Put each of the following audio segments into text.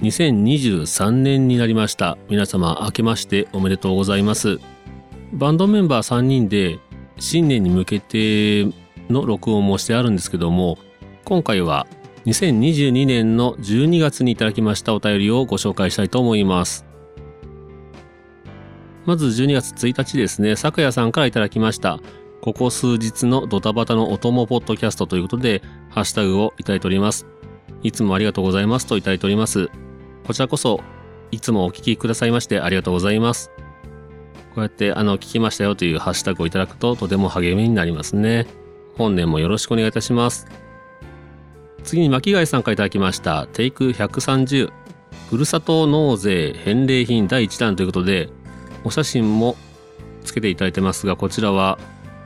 2023年になりました皆様明けましておめでとうございますバンドメンバー3人で新年に向けての録音もしてあるんですけども今回は2022年の12月にいただきましたお便りをご紹介したいと思いますまず12月1日ですね、咲夜さんからいただきました。ここ数日のドタバタのお供ポッドキャストということで、ハッシュタグをいただいております。いつもありがとうございますといただいております。こちらこそ、いつもお聞きくださいましてありがとうございます。こうやってあの聞きましたよというハッシュタグをいただくととても励みになりますね。本年もよろしくお願いいたします。次に巻貝さんからいただきました。テイク130。ふるさと納税返礼品第1弾ということで、お写真もつけていただいてますが、こちらは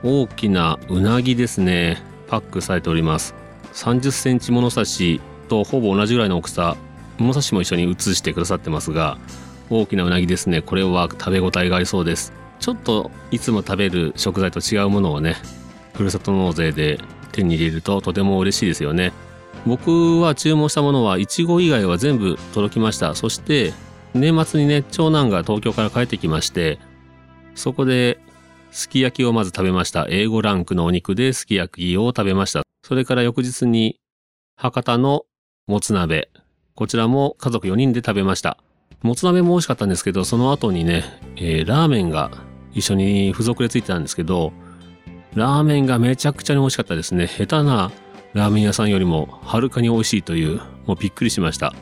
大きなうなぎですね。パックされております。30センチ物差しとほぼ同じぐらいの大きさ物差しも一緒に写してくださってますが大きなうなぎですね。これは食べ応えがありそうです。ちょっといつも食べる食材と違うものをねふるさと納税で手に入れるととても嬉しいですよね。僕は注文したものはいちご以外は全部届きました。そして年末にね長男が東京から帰ってきましてそこですき焼きをまず食べました。A5 ランクのお肉ですき焼きを食べました。それから翌日に博多のもつ鍋。こちらも家族4人で食べました。もつ鍋も美味しかったんですけど、その後にね、えー、ラーメンが一緒に付属でついてたんですけど、ラーメンがめちゃくちゃに美味しかったですね。下手なラーメン屋さんよりもはるかに美味しいという、もうびっくりしました。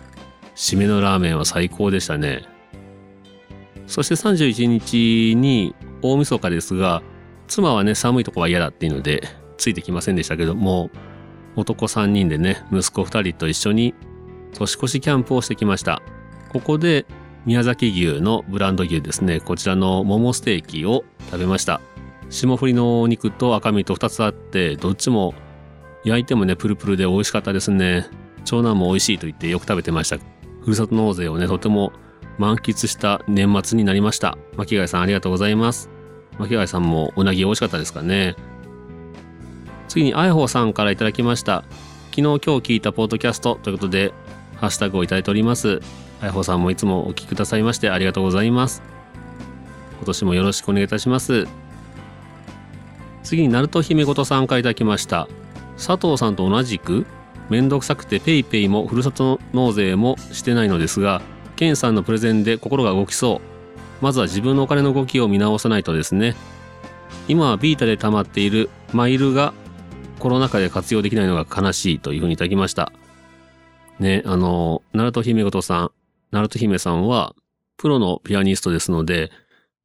締めのラーメンは最高でしたね。そして31日に大晦日ですが、妻はね、寒いとこは嫌だっていうので、ついてきませんでしたけども、男3人でね、息子2人と一緒に年越しキャンプをしてきました。ここで宮崎牛のブランド牛ですね、こちらの桃ステーキを食べました。霜降りのお肉と赤身と2つあって、どっちも焼いてもね、プルプルで美味しかったですね。長男も美味しいと言ってよく食べてました。ふるさと納税をね、とても満喫した年末になりました。巻貝さんありがとうございます。巻貝さんもうなぎ美味しかったですかね。次にあいほうさんからいただきました。昨日今日聞いたポッドキャストということで、ハッシュタグをいただいております。あやほさんもいつもお聞きくださいましてありがとうございます。今年もよろしくお願いいたします。次に、ナルト姫ごとさんからいただきました。佐藤さんと同じく、めんどくさくて PayPay もふるさと納税もしてないのですが、ケンさんのプレゼンで心が動きそう。まずは自分のお金の動きを見直さないとですね。今はビータで溜まっているマイルがコロナ禍で活用できないのが悲しいというふうにいただきました。ね、あの、ナルト姫ごとさん、ナルト姫さんは、プロのピアニストですので、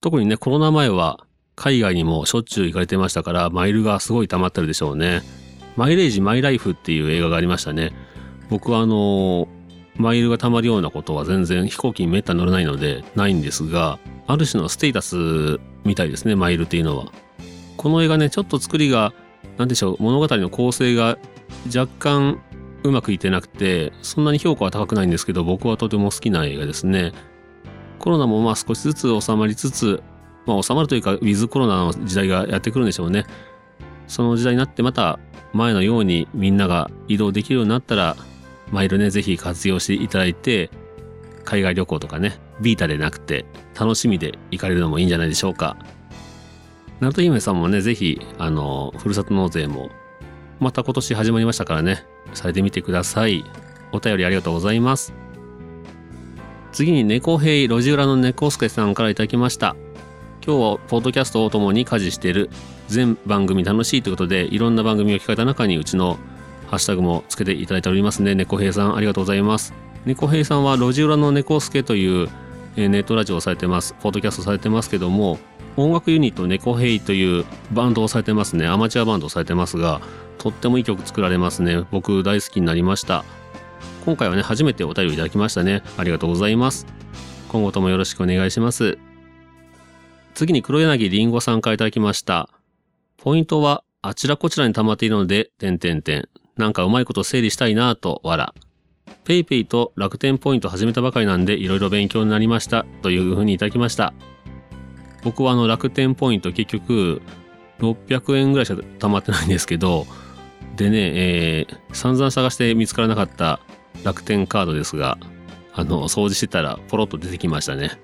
特にね、コロナ前は海外にもしょっちゅう行かれてましたから、マイルがすごい溜まってるでしょうね。マイレージ・マイ・ライフっていう映画がありましたね。僕はあの、マイルが溜まるようなことは全然飛行機にめったに乗れないのでないんですが、ある種のステータスみたいですね、マイルっていうのは。この映画ね、ちょっと作りが、なんでしょう、物語の構成が若干うまくいってなくて、そんなに評価は高くないんですけど、僕はとても好きな映画ですね。コロナもまあ少しずつ収まりつつ、まあ収まるというか、ウィズコロナの時代がやってくるんでしょうね。その時代になってまた前のようにみんなが移動できるようになったら、マイルね、ぜひ活用していただいて、海外旅行とかね、ビータでなくて、楽しみで行かれるのもいいんじゃないでしょうか。ナルト姫さんもね、ぜひ、あの、ふるさと納税も、また今年始まりましたからね、されてみてください。お便りありがとうございます。次に猫兵路地裏の猫助さんから頂きました。今日はポッドキャストを共に家事している全番組楽しいということでいろんな番組を聞かれた中にうちのハッシュタグもつけていただいておりますね。猫兵さんありがとうございます。猫兵さんは路地裏の猫助というネットラジオをされてます。ポッドキャストされてますけども音楽ユニット猫兵というバンドをされてますね。アマチュアバンドをされてますがとってもいい曲作られますね。僕大好きになりました。今回はね、初めてお便りいただきましたね。ありがとうございます。今後ともよろしくお願いします。次に黒柳りんごさんからいただきました。ポイントはあちらこちらに溜まっているので、点々点。なんかうまいこと整理したいなぁと、わら。ペイペイと楽天ポイント始めたばかりなんで、いろいろ勉強になりました。というふうにいただきました。僕はあの楽天ポイント結局、600円ぐらいしか溜まってないんですけど、でね、えー、散々探して見つからなかった楽天カードですが、あの、掃除してたらポロッと出てきましたね。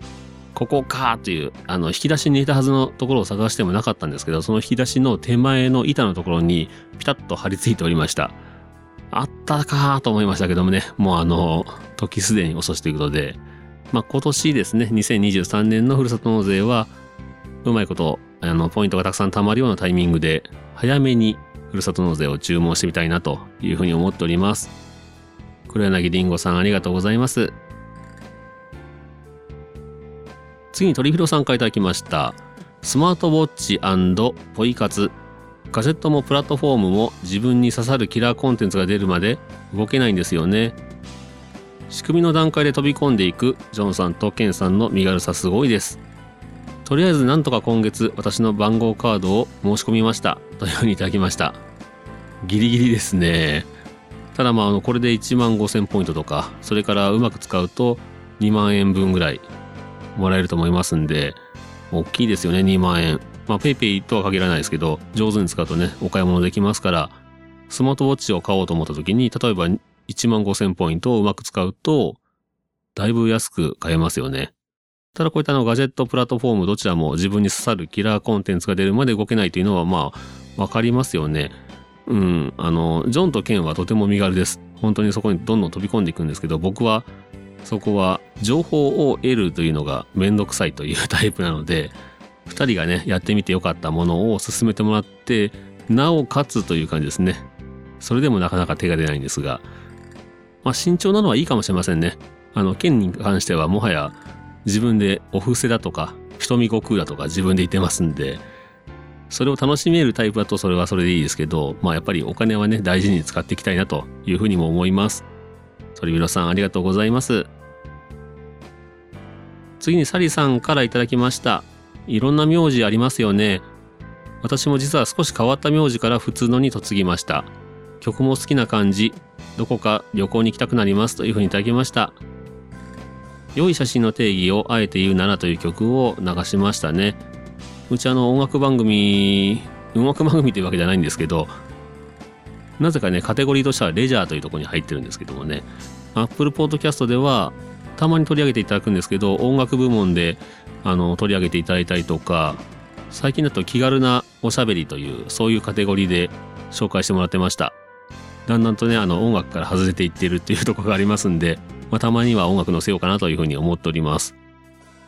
ここかという、あの、引き出しに入れたはずのところを探してもなかったんですけど、その引き出しの手前の板のところにピタッと貼り付いておりました。あったかと思いましたけどもね、もうあの、時すでに遅しということで、まあ、今年ですね、2023年のふるさと納税は、うまいこと、あの、ポイントがたくさん貯まるようなタイミングで、早めにふるさと納税を注文してみたいなというふうに思っております。黒柳りんごさんありがとうございます。次に鳥広さんからいただきました。スマートウォッチポイ活。ガジェットもプラットフォームも自分に刺さるキラーコンテンツが出るまで動けないんですよね。仕組みの段階で飛び込んでいくジョンさんとケンさんの身軽さすごいです。とりあえずなんとか今月私の番号カードを申し込みました。というふうにいただきました。ギリギリですね。ただまあ、あの、これで1万5000ポイントとか、それからうまく使うと2万円分ぐらいもらえると思いますんで、大きいですよね、2万円。まあ、ペイペイとは限らないですけど、上手に使うとね、お買い物できますから、スマートウォッチを買おうと思った時に、例えば1万5000ポイントをうまく使うと、だいぶ安く買えますよね。ただこういったのガジェットプラットフォームどちらも自分に刺さるキラーコンテンツが出るまで動けないというのはまあわかりますよね。うん、あの、ジョンとケンはとても身軽です。本当にそこにどんどん飛び込んでいくんですけど、僕はそこは情報を得るというのがめんどくさいというタイプなので、二人がね、やってみてよかったものを進めてもらって、なおかつという感じですね。それでもなかなか手が出ないんですが、まあ慎重なのはいいかもしれませんね。あの、ケンに関してはもはや自分でお布施だとか、瞳悟空だとか自分で言ってますんで、それを楽しめるタイプだとそれはそれでいいですけど、まあやっぱりお金はね、大事に使っていきたいなというふうにも思います。鳥広さんありがとうございます。次にサリさんからいただきました。いろんな名字ありますよね。私も実は少し変わった名字から普通のに嫁ぎました。曲も好きな感じ、どこか旅行に行きたくなりますというふうにいただきました。良い写真の定義をあえて言うならという曲を流しましたね。うちあの音楽番組、音楽番組というわけじゃないんですけど、なぜかね、カテゴリーとしてはレジャーというところに入ってるんですけどもね、Apple Podcast ではたまに取り上げていただくんですけど、音楽部門であの取り上げていただいたりとか、最近だと気軽なおしゃべりという、そういうカテゴリーで紹介してもらってました。だんだんとね、あの音楽から外れていってるっていうところがありますんで、まあ、たまには音楽載せようかなというふうに思っております。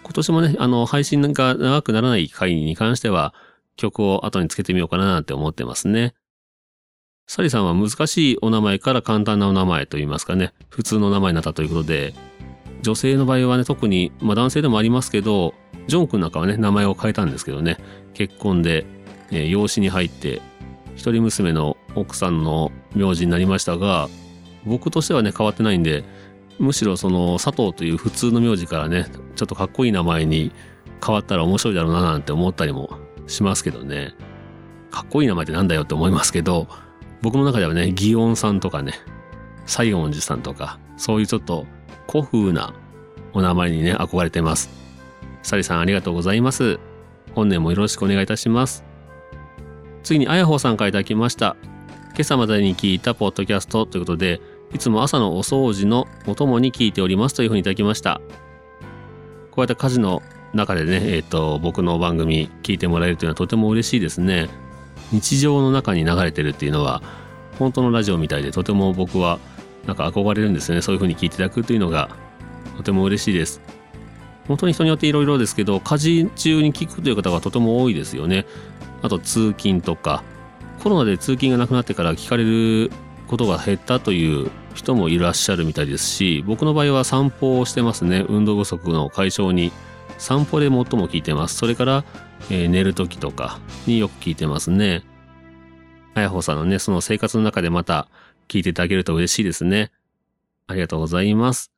今年もね、あの、配信が長くならない回に関しては、曲を後につけてみようかななんて思ってますね。サリさんは難しいお名前から簡単なお名前といいますかね、普通の名前になったということで、女性の場合はね、特に、まあ男性でもありますけど、ジョン君なんかはね、名前を変えたんですけどね、結婚で、えー養子に入って、一人娘の奥さんの名字になりましたが、僕としてはね、変わってないんで、むしろその佐藤という普通の名字からね、ちょっとかっこいい名前に変わったら面白いだろうななんて思ったりもしますけどね。かっこいい名前ってなんだよって思いますけど、僕の中ではね、祇園さんとかね、西園寺さんとか、そういうちょっと古風なお名前にね、憧れてます。サリさんありがとうございます。本年もよろしくお願いいたします。次にあやほさんからいただきました。今朝までに聞いたポッドキャストということで、いつも朝のお掃除のお供に聞いておりますというふうにいただきました。こうやって家事の中でね、えっ、と、僕の番組聞いてもらえるというのはとても嬉しいですね。日常の中に流れてるっていうのは、本当のラジオみたいでとても僕はなんか憧れるんですね。そういうふうに聞いていただくというのがとても嬉しいです。本当に人によっていろいろですけど、家事中に聞くという方がとても多いですよね。あと通勤とか、コロナで通勤がなくなってから聞かれることが減ったという人もいらっしゃるみたいですし、僕の場合は散歩をしてますね。運動不足の解消に。散歩で最も聞いてます。それから、えー寝る時とかによく聞いてますね。あやほさんのね、その生活の中でまた聞いていただけると嬉しいですね。ありがとうございます。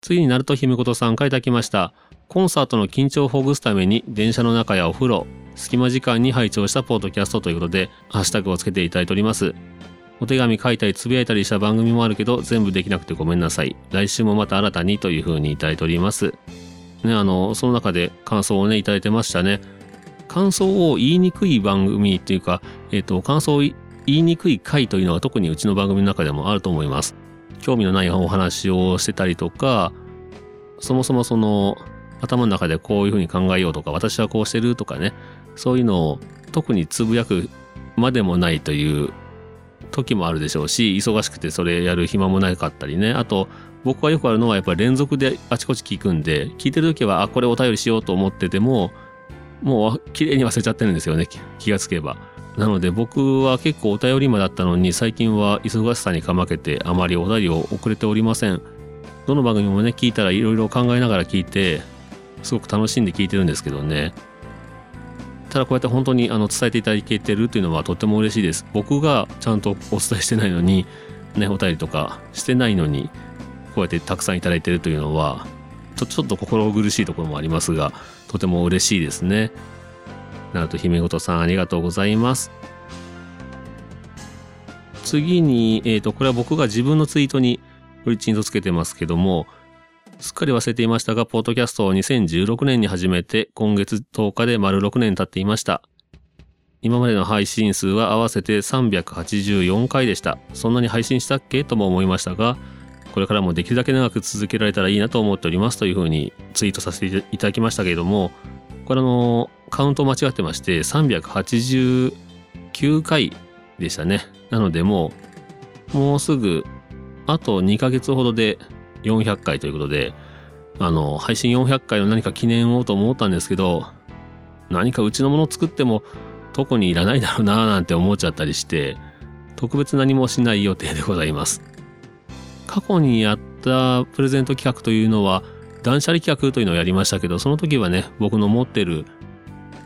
次に、ナルト姫ことさんからいただきました。コンサートの緊張をほぐすために、電車の中やお風呂、隙間時間に拝聴したポッドキャストということで、ハッシュタグをつけていただいております。お手紙書いたりつぶやいたりした番組もあるけど、全部できなくてごめんなさい。来週もまた新たにというふうにいただいております。ね、あの、その中で感想をね、いただいてましたね。感想を言いにくい番組っていうか、えっ、と、感想を言いにくい回というのは特にうちの番組の中でもあると思います。興味のないお話をしてたりとか、そもそもその、頭の中でこういうふうに考えようとか、私はこうしてるとかね、そういうのを特につぶやくまでもないという時もあるでしょうし、忙しくてそれやる暇もなかったりね。あと、僕はよくあるのはやっぱり連続であちこち聞くんで、聞いてる時は、あ、これお便りしようと思ってても、もう綺麗に忘れちゃってるんですよね、気がつけば。なので僕は結構お便り魔だったのに、最近は忙しさにかまけてあまりお便りを送れておりません。どの番組もね、聞いたらいろいろ考えながら聞いて、すごく楽しんで聞いてるんですけどね。ただこうやって本当にあの伝えていただけてるっていうのはとても嬉しいです。僕がちゃんとお伝えしてないのに、ね、お便りとかしてないのに、こうやってたくさんいただいてるというのは、ちょちょっと心苦しいところもありますが、とても嬉しいですね。なると姫ごとさんありがとうございます。次に、えっ、と、これは僕が自分のツイートにフリチンとつけてますけども、すっかり忘れていましたが、ポッドキャストを2016年に始めて、今月10日で丸6年経っていました。今までの配信数は合わせて384回でした。そんなに配信したっけ？とも思いましたが、これからもできるだけ長く続けられたらいいなと思っておりますというふうにツイートさせていただきましたけれども、これあの、カウント間違ってまして、389回でしたね。なのでもう、もうすぐ、あと2ヶ月ほどで400回ということで、あの、配信400回の何か記念をと思ったんですけど、何かうちのもの作っても特にいらないだろうなぁなんて思っちゃったりして、特別何もしない予定でございます。過去にやったプレゼント企画というのは、断捨離企画というのをやりましたけど、その時はね、僕の持ってる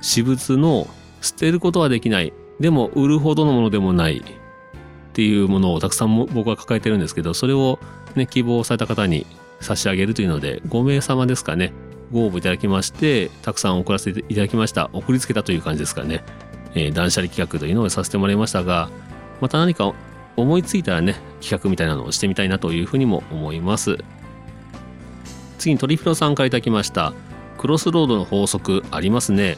私物の捨てることはできない、でも売るほどのものでもないっていうものをたくさん僕は抱えてるんですけど、それをね、希望された方に差し上げるというので、5名様ですかね、ご応募いただきまして、たくさん送らせていただきました。送りつけたという感じですかね。えー断捨離企画というのをさせてもらいましたが、また何か思いついたらね、企画みたいなのをしてみたいなというふうにも思います。次にトリフロさんからいただきました。クロスロードの法則ありますね。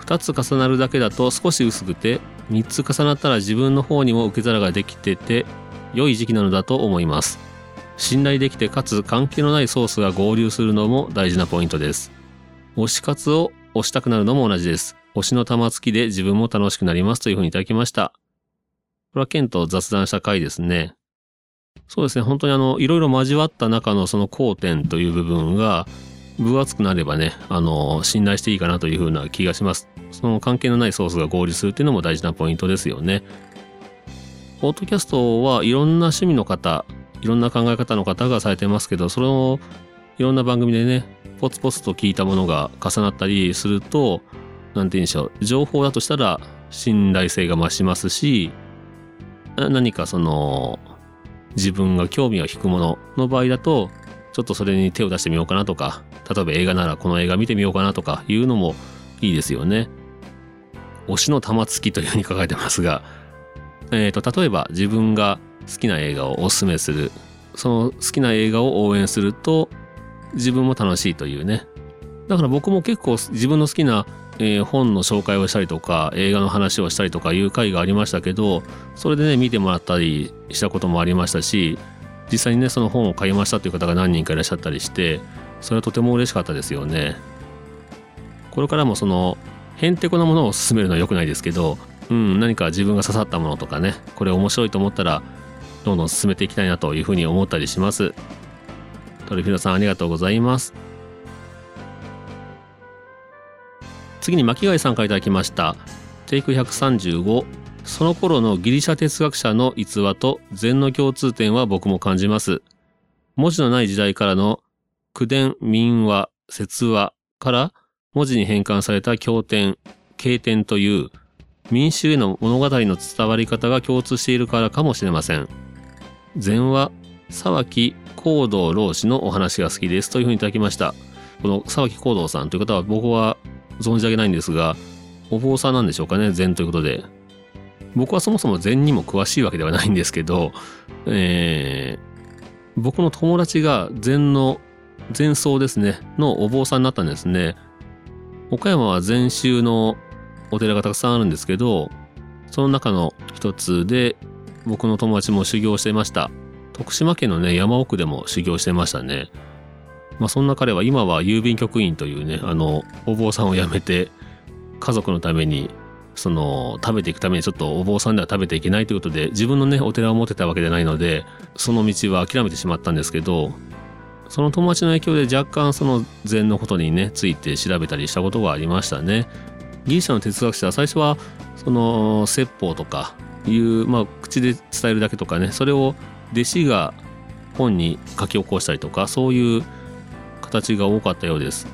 2つ重なるだけだと少し薄くて、3つ重なったら自分の方にも受け皿ができてて、良い時期なのだと思います。信頼できてかつ関係のないソースが合流するのも大事なポイントです。推し活を推したくなるのも同じです。推しの玉突きで自分も楽しくなりますというふうにいただきました。これはケンと雑談した回ですね。そうですね、本当にあの、いろいろ交わった中のその交点という部分が、分厚くなればね、あの、信頼していいかなというふうな気がします。その関係のないソースが合流するっていうのも大事なポイントですよね。ポッドキャストはいろんな趣味の方、いろんな考え方の方がされてますけど、そのいろんな番組でね、ポツポツと聞いたものが重なったりすると、なんて言うんでしょう、情報だとしたら信頼性が増しますし、何かその、自分が興味を引くものの場合だと、ちょっとそれに手を出してみようかなとか、例えば映画ならこの映画見てみようかなとかいうのもいいですよね。推しの玉突きというふうに書かれてますが、えっ、と、例えば自分が好きな映画をおすすめする。その好きな映画を応援すると、自分も楽しいというね。だから僕も結構自分の好きな、えー本の紹介をしたりとか、映画の話をしたりとかいう回がありましたけど、それでね、見てもらったりしたこともありましたし、実際にね、その本を買いましたという方が何人かいらっしゃったりして、それはとても嬉しかったですよね。これからもその、へんてこなものを勧めるのは良くないですけど、うん、何か自分が刺さったものとかね、これ面白いと思ったら、どんどん進めていきたいなというふうに思ったりします。トリフィノさんありがとうございます。次に巻貝さんからいただきました。テイク135。その頃のギリシャ哲学者の逸話と禅の共通点は僕も感じます。文字のない時代からの口伝、民話、説話から文字に変換された経典、経典という民衆への物語の伝わり方が共通しているからかもしれません。禅は、沢木行動老子のお話が好きですというふうにいただきました。この沢木行動さんという方は僕は存じ上げないんですがお坊さんなんでしょうかね禅ということで。僕はそもそも禅にも詳しいわけではないんですけど、えー、僕の友達が禅の禅僧ですねのお坊さんになったんですね。岡山は禅宗のお寺がたくさんあるんですけどその中の一つで僕の友達も修行してました徳島県のね山奥でも修行してましたねまあそんな彼は今は郵便局員というねあのお坊さんを辞めて家族のためにその食べていくためにちょっとお坊さんでは食べていけないということで自分のねお寺を持ってたわけじゃないのでその道は諦めてしまったんですけどその友達の影響で若干その禅のことにねついて調べたりしたことがありましたね。ギリシャの哲学者は最初はその説法とかいう、まあ、口で伝えるだけとかねそれを弟子が本に書き起こしたりとかそういう形が多かったようです。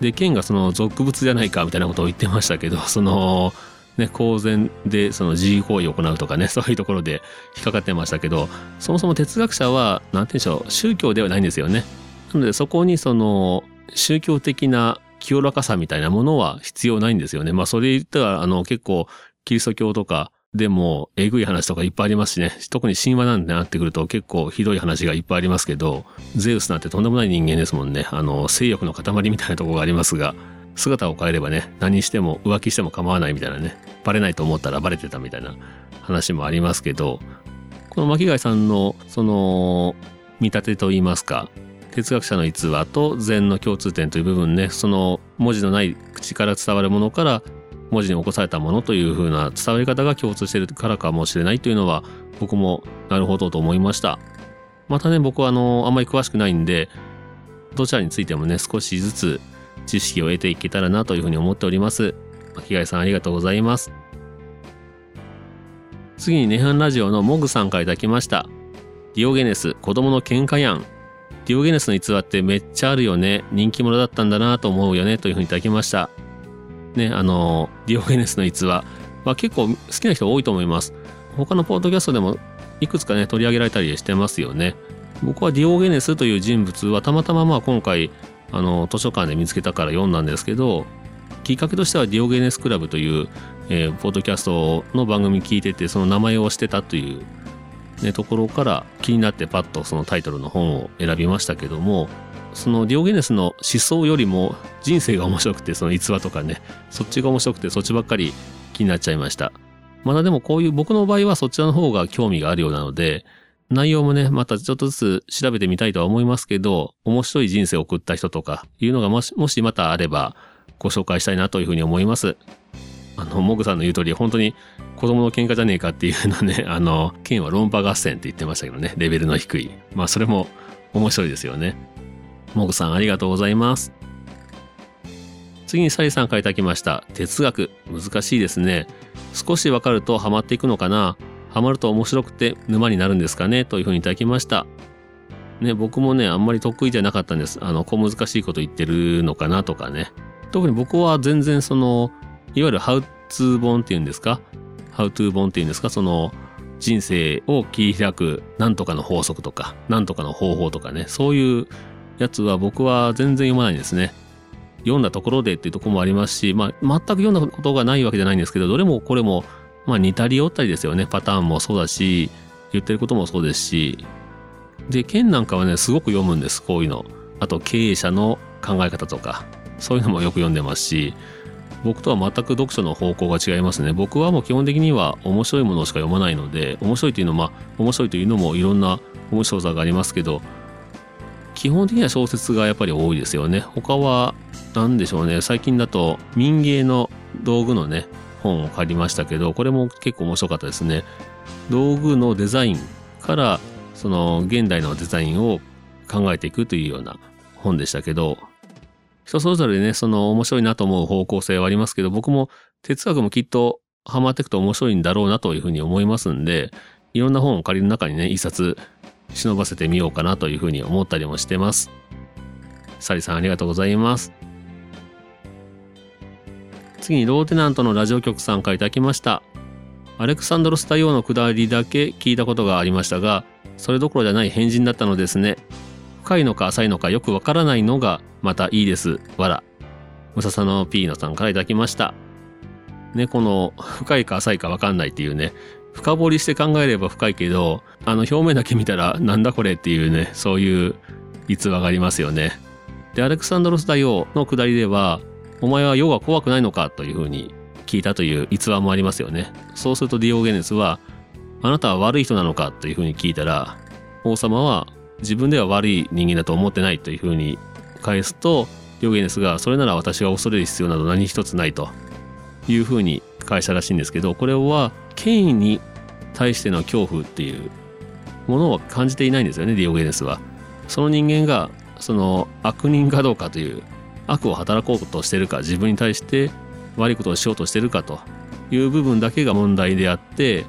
で剣がその俗物じゃないかみたいなことを言ってましたけどそのね公然でその自由行為を行うとかね そういうところで引っかかってましたけどそもそも哲学者は何て言うんでしょう宗教ではないんですよね。なのでそこにその宗教的な清らかさみたいなものは必要ないんですよね。まあそれ言ったらあの結構キリスト教とかでも、えぐい話とかいっぱいありますしね。特に神話なんてなってくると結構ひどい話がいっぱいありますけど、ゼウスなんてとんでもない人間ですもんね。あの、性欲の塊みたいなとこがありますが、姿を変えればね、何しても浮気しても構わないみたいなね。バレないと思ったらバレてたみたいな話もありますけど、この巻貝さんの、その、見立てといいますか、哲学者の逸話と禅の共通点という部分ね、その文字のない口から伝わるものから文字に起こされたものという風な伝わり方が共通しているからかもしれないというのは僕もなるほどと思いました。またね、僕はあの、あんまり詳しくないんで、どちらについてもね、少しずつ知識を得ていけたらなというふうに思っております。巻貝さんありがとうございます。次にネハンラジオのモグさんからいただきました。ディオゲネス、子供の喧嘩やん。ディオゲネスの逸話ってめっちゃあるよね。人気者だったんだなと思うよね。というふうにいただきました。ね、あの、ディオゲネスの逸話は結構好きな人多いと思います。他のポッドキャストでもいくつかね、取り上げられたりしてますよね。僕はディオゲネスという人物はたまたままあ今回、あの、図書館で見つけたから読んだんですけど、きっかけとしてはディオゲネスクラブという、えー、ポッドキャストの番組聞いてて、その名前をしてたという、ね、ところから気になってパッとそのタイトルの本を選びましたけども、そのディオゲネスの思想よりも人生が面白くてその逸話とかねそっちが面白くてそっちばっかり気になっちゃいましたまだでもこういう僕の場合はそちらの方が興味があるようなので内容もねまたちょっとずつ調べてみたいとは思いますけど面白い人生を送った人とかいうのがもしもしまたあればご紹介したいなというふうに思いますあの、モグさんの言う通り、本当に子供の喧嘩じゃねえかっていうのね、あの、剣は論破合戦って言ってましたけどね、レベルの低い。まあ、それも面白いですよね。モグさんありがとうございます。次にサリさんから頂きました。哲学。難しいですね。少しわかるとハマっていくのかなハマると面白くて沼になるんですかねというふうにいただきました。ね、僕もね、あんまり得意じゃなかったんです。あの、小難しいこと言ってるのかなとかね。特に僕は全然その、いわゆるハウツー本っていうんですか？ハウトゥー本っていうんですか？その、人生を切り開くなんとかの法則とか、なんとかの方法とかね、そういうやつは僕は全然読まないんですね。読んだところでっていうところもありますし、まあ、全く読んだことがないわけじゃないんですけど、どれもこれも、まあ、似たり寄ったりですよね。パターンもそうだし、言ってることもそうですし。で、剣なんかはね、すごく読むんです、こういうの。あと、経営者の考え方とか、そういうのもよく読んでますし、僕とは全く読書の方向が違いますね。僕はもう基本的には面白いものしか読まないので、面白いというのは、まあ、面白いというのもいろんな面白さがありますけど、基本的には小説がやっぱり多いですよね。他は何でしょうね。最近だと民芸の道具のね、本を借りましたけど、これも結構面白かったですね。道具のデザインからその現代のデザインを考えていくというような本でしたけど、人それぞれね、その面白いなと思う方向性はありますけど、僕も哲学もきっとハマっていくと面白いんだろうなというふうに思いますんで、いろんな本を借りる中にね、一冊忍ばせてみようかなというふうに思ったりもしてます。サリさんありがとうございます。次にローテナントのラジオ局さんから頂きました。アレクサンドロス大王のくだりだけ聞いたことがありましたが、それどころじゃない変人だったのですね。深いのか浅いのかよくわからないのがまたいいです。わら。ムササノピーノさんからいただきました。ね、この深いか浅いかわかんないっていうね、深掘りして考えれば深いけど、あの表面だけ見たらなんだこれっていうね、そういう逸話がありますよね。で、アレクサンドロス大王のくだりでは、お前は世が怖くないのかというふうに聞いたという逸話もありますよね。そうするとディオゲネスは、あなたは悪い人なのかというふうに聞いたら、王様は自分では悪い人間だと思ってないというふうに返すと、ディオゲネスがそれなら私が恐れる必要など何一つないというふうに返したらしいんですけど、これは権威に対しての恐怖っていうものを感じていないんですよね、ディオゲネスは。その人間がその悪人かどうかという悪を働こうとしてるか自分に対して悪いことをしようとしてるかという部分だけが問題であって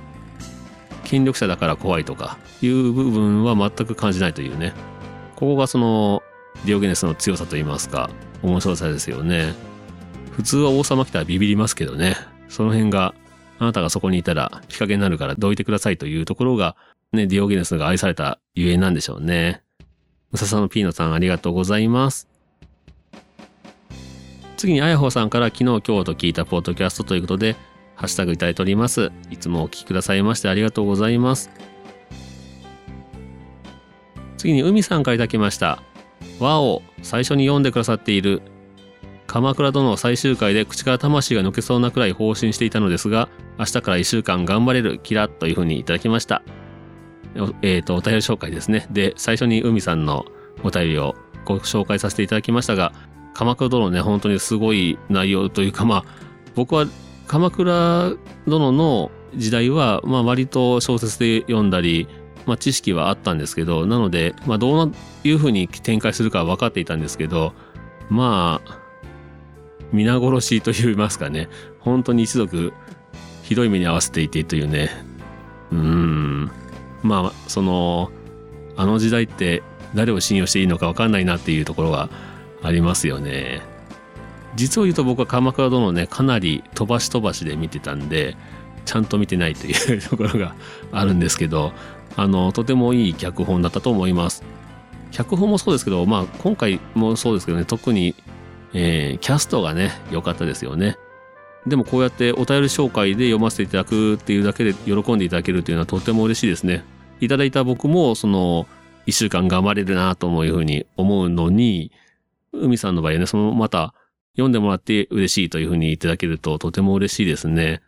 権力者だから怖いとかいう部分は全く感じないというね。ここがそのディオゲネスの強さといいますか面白さですよね。普通は王様来たらビビりますけどね。その辺があなたがそこにいたら日陰になるからどいてくださいというところがねディオゲネスが愛されたゆえなんでしょうねムササのピーノさんありがとうございます次にあやほさんから昨日今日と聞いたポッドキャストということで、ハッシュタグいただいております。いつもお聞きくださいましてありがとうございます。次に海さんからいただきました。和を最初に読んでくださっている鎌倉殿最終回で口から魂が抜けそうなくらい放心していたのですが、明日から1週間頑張れるキラッというふうにいただきました。えっ、ー、と、お便り紹介ですね。で、最初に海さんのお便りをご紹介させていただきましたが、鎌倉殿ね、本当にすごい内容というか、まあ、僕は鎌倉殿の時代は、まあ、割と小説で読んだり、まあ、知識はあったんですけど、なので、まあ、どういうふうに展開するかは分かっていたんですけど、まあ、皆殺しと言いますかね、本当に一族、ひどい目に遭わせていてというね、うん、まあ、その、あの時代って誰を信用していいのか分かんないなっていうところがありますよね。実を言うと僕は鎌倉殿ね、かなり飛ばし飛ばしで見てたんで、ちゃんと見てないというところがあるんですけど、あの、とてもいい脚本だったと思います。脚本もそうですけど、まあ今回もそうですけどね、特に、えー、キャストがね、良かったですよね。でもこうやってお便り紹介で読ませていただくっていうだけで喜んでいただけるというのはとても嬉しいですね。いただいた僕もその一週間頑張れるなというふうに思うのに、海さんの場合はね、そのまた読んでもらって嬉しいというふうにいただけるととても嬉しいですね。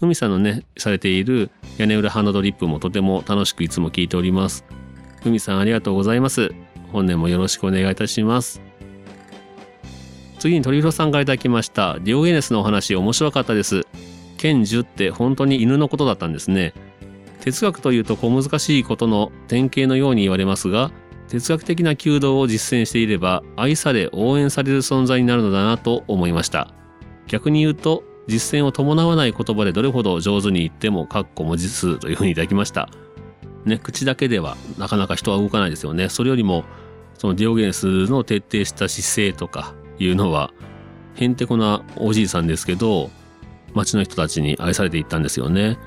海さんのね、されている屋根裏ハンドドリップもとても楽しくいつも聞いております。海さんありがとうございます。本年もよろしくお願いいたします。次に鳥広さんからいただきました。ディオゲネスのお話面白かったです。剣樹って本当に犬のことだったんですね。哲学というと小難しいことの典型のように言われますが、哲学的な弓道を実践していれば愛され応援される存在になるのだなと思いました逆に言うと実践を伴わない言葉でどれほど上手に言ってもかっこ文字数というふうにいただきましたね口だけではなかなか人は動かないですよねそれよりもそのディオゲネスの徹底した姿勢とかいうのはへんてこなおじいさんですけど町の人たちに愛されていったんですよね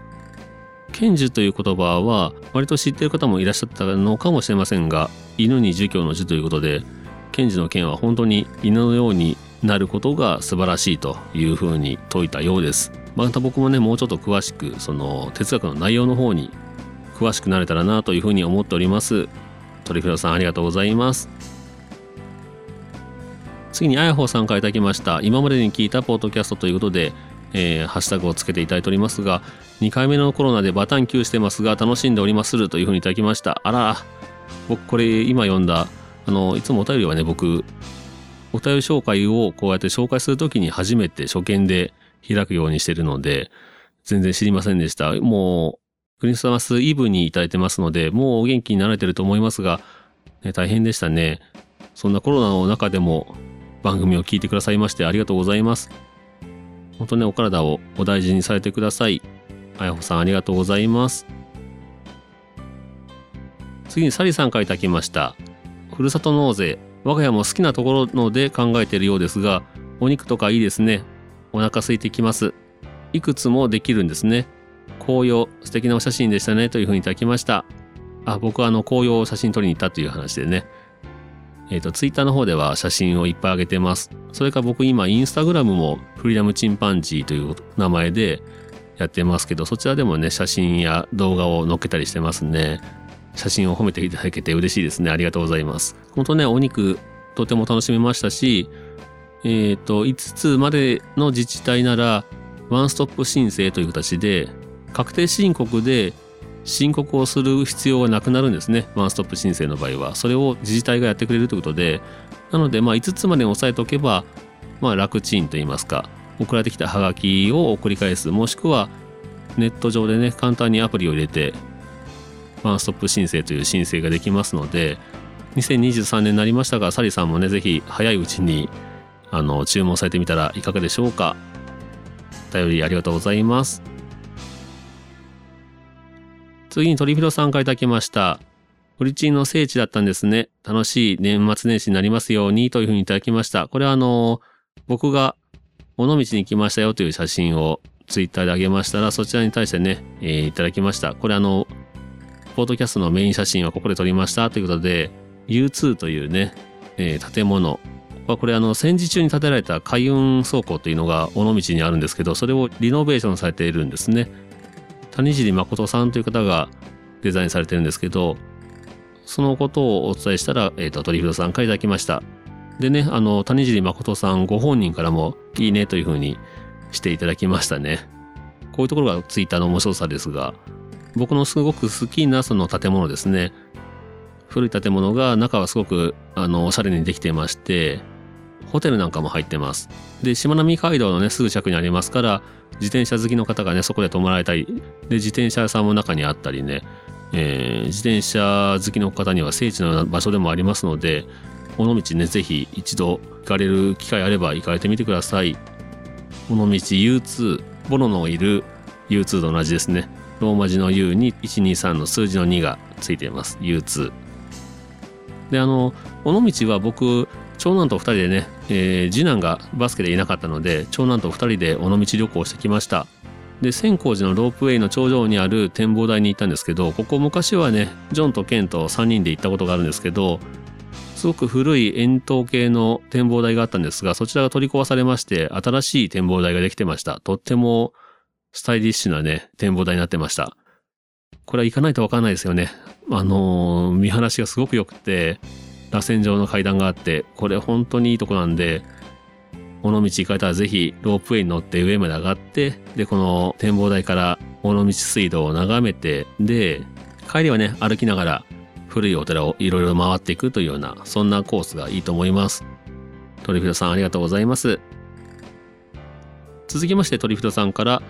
剣樹という言葉は割と知っている方もいらっしゃったのかもしれませんが犬に儒教の儒ということで賢治の剣は本当に犬のようになることが素晴らしいというふうに説いたようです。また僕もねもうちょっと詳しくその哲学の内容の方に詳しくなれたらなというふうに思っております。鳥広さんありがとうございます。次にあやほさんからいただきました。今までに聞いたポッドキャストということで、えー、ハッシュタグをつけていただいておりますが、2回目のコロナでバタンキューしてますが楽しんでおりますというふうにいただきました。あら、僕これ今読んだあのいつもお便りはね僕お便り紹介をこうやって紹介するときに初めて初見で開くようにしてるので全然知りませんでしたもうクリスマスイブにいただいてますのでもうお元気になられてると思いますが、ね、大変でしたねそんなコロナの中でも番組を聞いてくださいましてありがとうございます本当ねお体をお大事にされてくださいあやほさんありがとうございます次にサリさんからいただきました。ふるさと納税。我が家も好きなところので考えているようですが、お肉とかいいですね。お腹空いてきます。いくつもできるんですね。紅葉、素敵なお写真でしたね。というふうにいただきました。あ、僕はあの紅葉を写真撮りに行ったという話でね、えっ、ー、と、ツイッターの方では写真をいっぱい上げてます。それか僕今、インスタグラムもフリーダムチンパンジーという名前でやってますけど、そちらでもね、写真や動画を載っけたりしてますね。写真を褒めていただけて嬉しいですね。ありがとうございます。本当ね、お肉とても楽しめましたし、えっ、ー、と、5つまでの自治体なら、ワンストップ申請という形で、確定申告で申告をする必要がなくなるんですね。ワンストップ申請の場合は。それを自治体がやってくれるということで、なので、まあ、5つまでに押さえておけば、まあ、楽ちんといいますか、送られてきたハガキを送り返す、もしくは、ネット上でね、簡単にアプリを入れて、ワンストップ申請という申請ができますので、2023年になりましたが、サリさんもね、ぜひ早いうちに、あの、注文されてみたらいかがでしょうか。頼りありがとうございます。次にトリフィロさんからいただきました。オリチンの聖地だったんですね。楽しい年末年始になりますようにというふうにいただきました。これはあの、僕が尾道に来ましたよという写真をツイッターであげましたら、そちらに対してね、えー、いただきました。これあの、ポートキャストのメイン写真はここで撮りましたということで、U2 というね、えー、建物。これあの、戦時中に建てられた海運倉庫というのが尾道にあるんですけど、それをリノベーションされているんですね。谷尻誠さんという方がデザインされてるんですけど、そのことをお伝えしたら、えっ、ー、と、鳥広さんからいただきました。でね、あの、谷尻誠さんご本人からもいいねというふうにしていただきましたね。こういうところがツイッターの面白さですが、僕のすごく好きなその建物ですね。古い建物が中はすごくあのおしゃれにできていまして、ホテルなんかも入ってます。で、しまなみ海道のね、すぐ近くにありますから、自転車好きの方がね、そこで泊まられたり、で、自転車屋さんも中にあったりね、えー、自転車好きの方には聖地のような場所でもありますので、尾道ね、ぜひ一度行かれる機会あれば行かれてみてください。尾道 U2、ボロのいる U2 と同じですね。ローマ字の U に123の数字の2がついています。U2。で、あの、尾道は僕、長男と2人でね、えー、次男がバスケでいなかったので長男と2人で尾道旅行してきました。で千光寺のロープウェイの頂上にある展望台に行ったんですけどここ昔はねジョンとケンと3人で行ったことがあるんですけどすごく古い円筒形の展望台があったんですがそちらが取り壊されまして新しい展望台ができてました。とってもスタイリッシュなね展望台になってました。これは行かないとわかんないですよね。あのー、見晴らしがすごく良くて螺旋状の階段があって、これ本当にいいとこなんで、尾道行かれたらぜひロープウェイに乗って上まで上がって、で、この展望台から尾道水道を眺めて、で、帰りはね、歩きながら古いお寺をいろいろ回っていくというような、そんなコースがいいと思います。トリフィドさんありがとうございます。続きましてトリフィドさんから、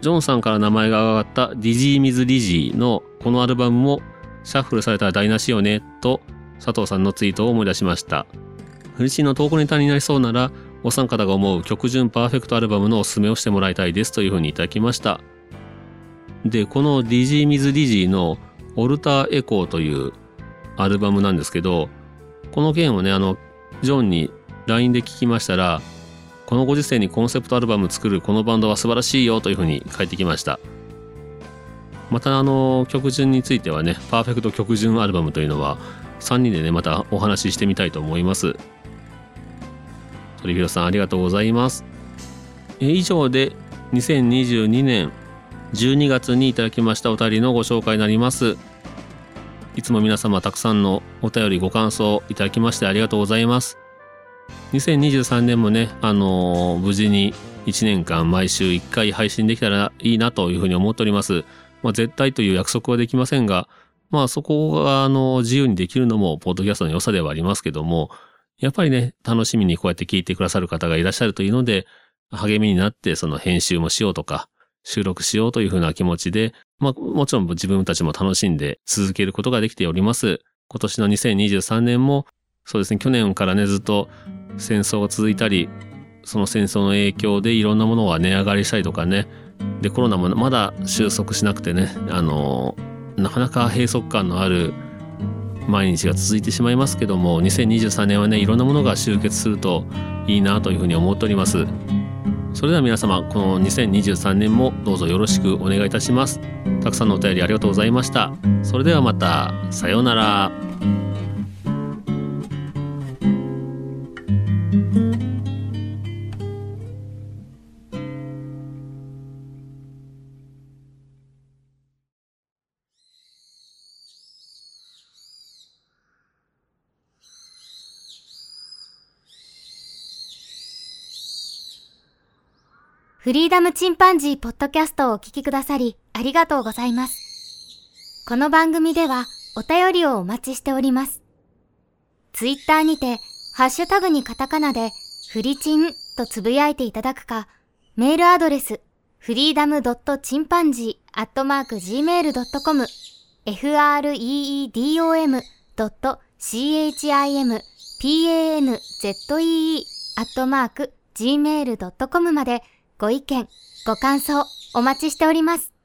ジョンさんから名前が挙がった Dizzy Mizz Lizzy のこのアルバムもシャッフルされたら台無しよねと佐藤さんのツイートを思い出しました。フリチンの投稿ネタになりそうなら、お三方が思う曲順パーフェクトアルバムのおすすめをしてもらいたいですというふうにいただきました。で、この Dizzy Mizz Lizzy の Alter Echo というアルバムなんですけど、この件をね、あの、ジョンに LINE で聞きましたら、このご時世にコンセプトアルバム作るこのバンドは素晴らしいよというふうに書いてきました。またあの曲順についてはね、パーフェクト曲順アルバムというのは3人でね、またお話ししてみたいと思います。鳥広さんありがとうございます。え以上で2022年12月にいただきましたお便りのご紹介になります。いつも皆様たくさんのお便りご感想いただきましてありがとうございます。2023年もね、あのー、無事に1年間毎週1回配信できたらいいなというふうに思っております。まあ、絶対という約束はできませんが、まあそこがあの自由にできるのもポッドキャストの良さではありますけども、やっぱりね、楽しみにこうやって聞いてくださる方がいらっしゃるというので、励みになってその編集もしようとか、収録しようというふうな気持ちで、まあもちろん自分たちも楽しんで続けることができております。今年の2023年も、そうですね、去年からね、ずっと戦争が続いたり、その戦争の影響でいろんなものが値上がりしたりとかね、で、コロナもまだ収束しなくてね、あのなかなか閉塞感のある毎日が続いてしまいますけども2023年はねいろんなものが集結するといいなというふうに思っております。それでは皆様この2023年もどうぞよろしくお願いいたします。たくさんのお便りありがとうございました。それではまたさようなら。フリーダムチンパンジーポッドキャストをお聞きくださりありがとうございます。この番組ではお便りをお待ちしております。ツイッターにて、ハッシュタグにカタカナで、フリチンとつぶやいていただくか、メールアドレス、フリーダムドットチンパンジーアットマーク gmail.com、f r e e d o m c h i m p a n z e e アットマーク gmail.com までご意見、ご感想、お待ちしております。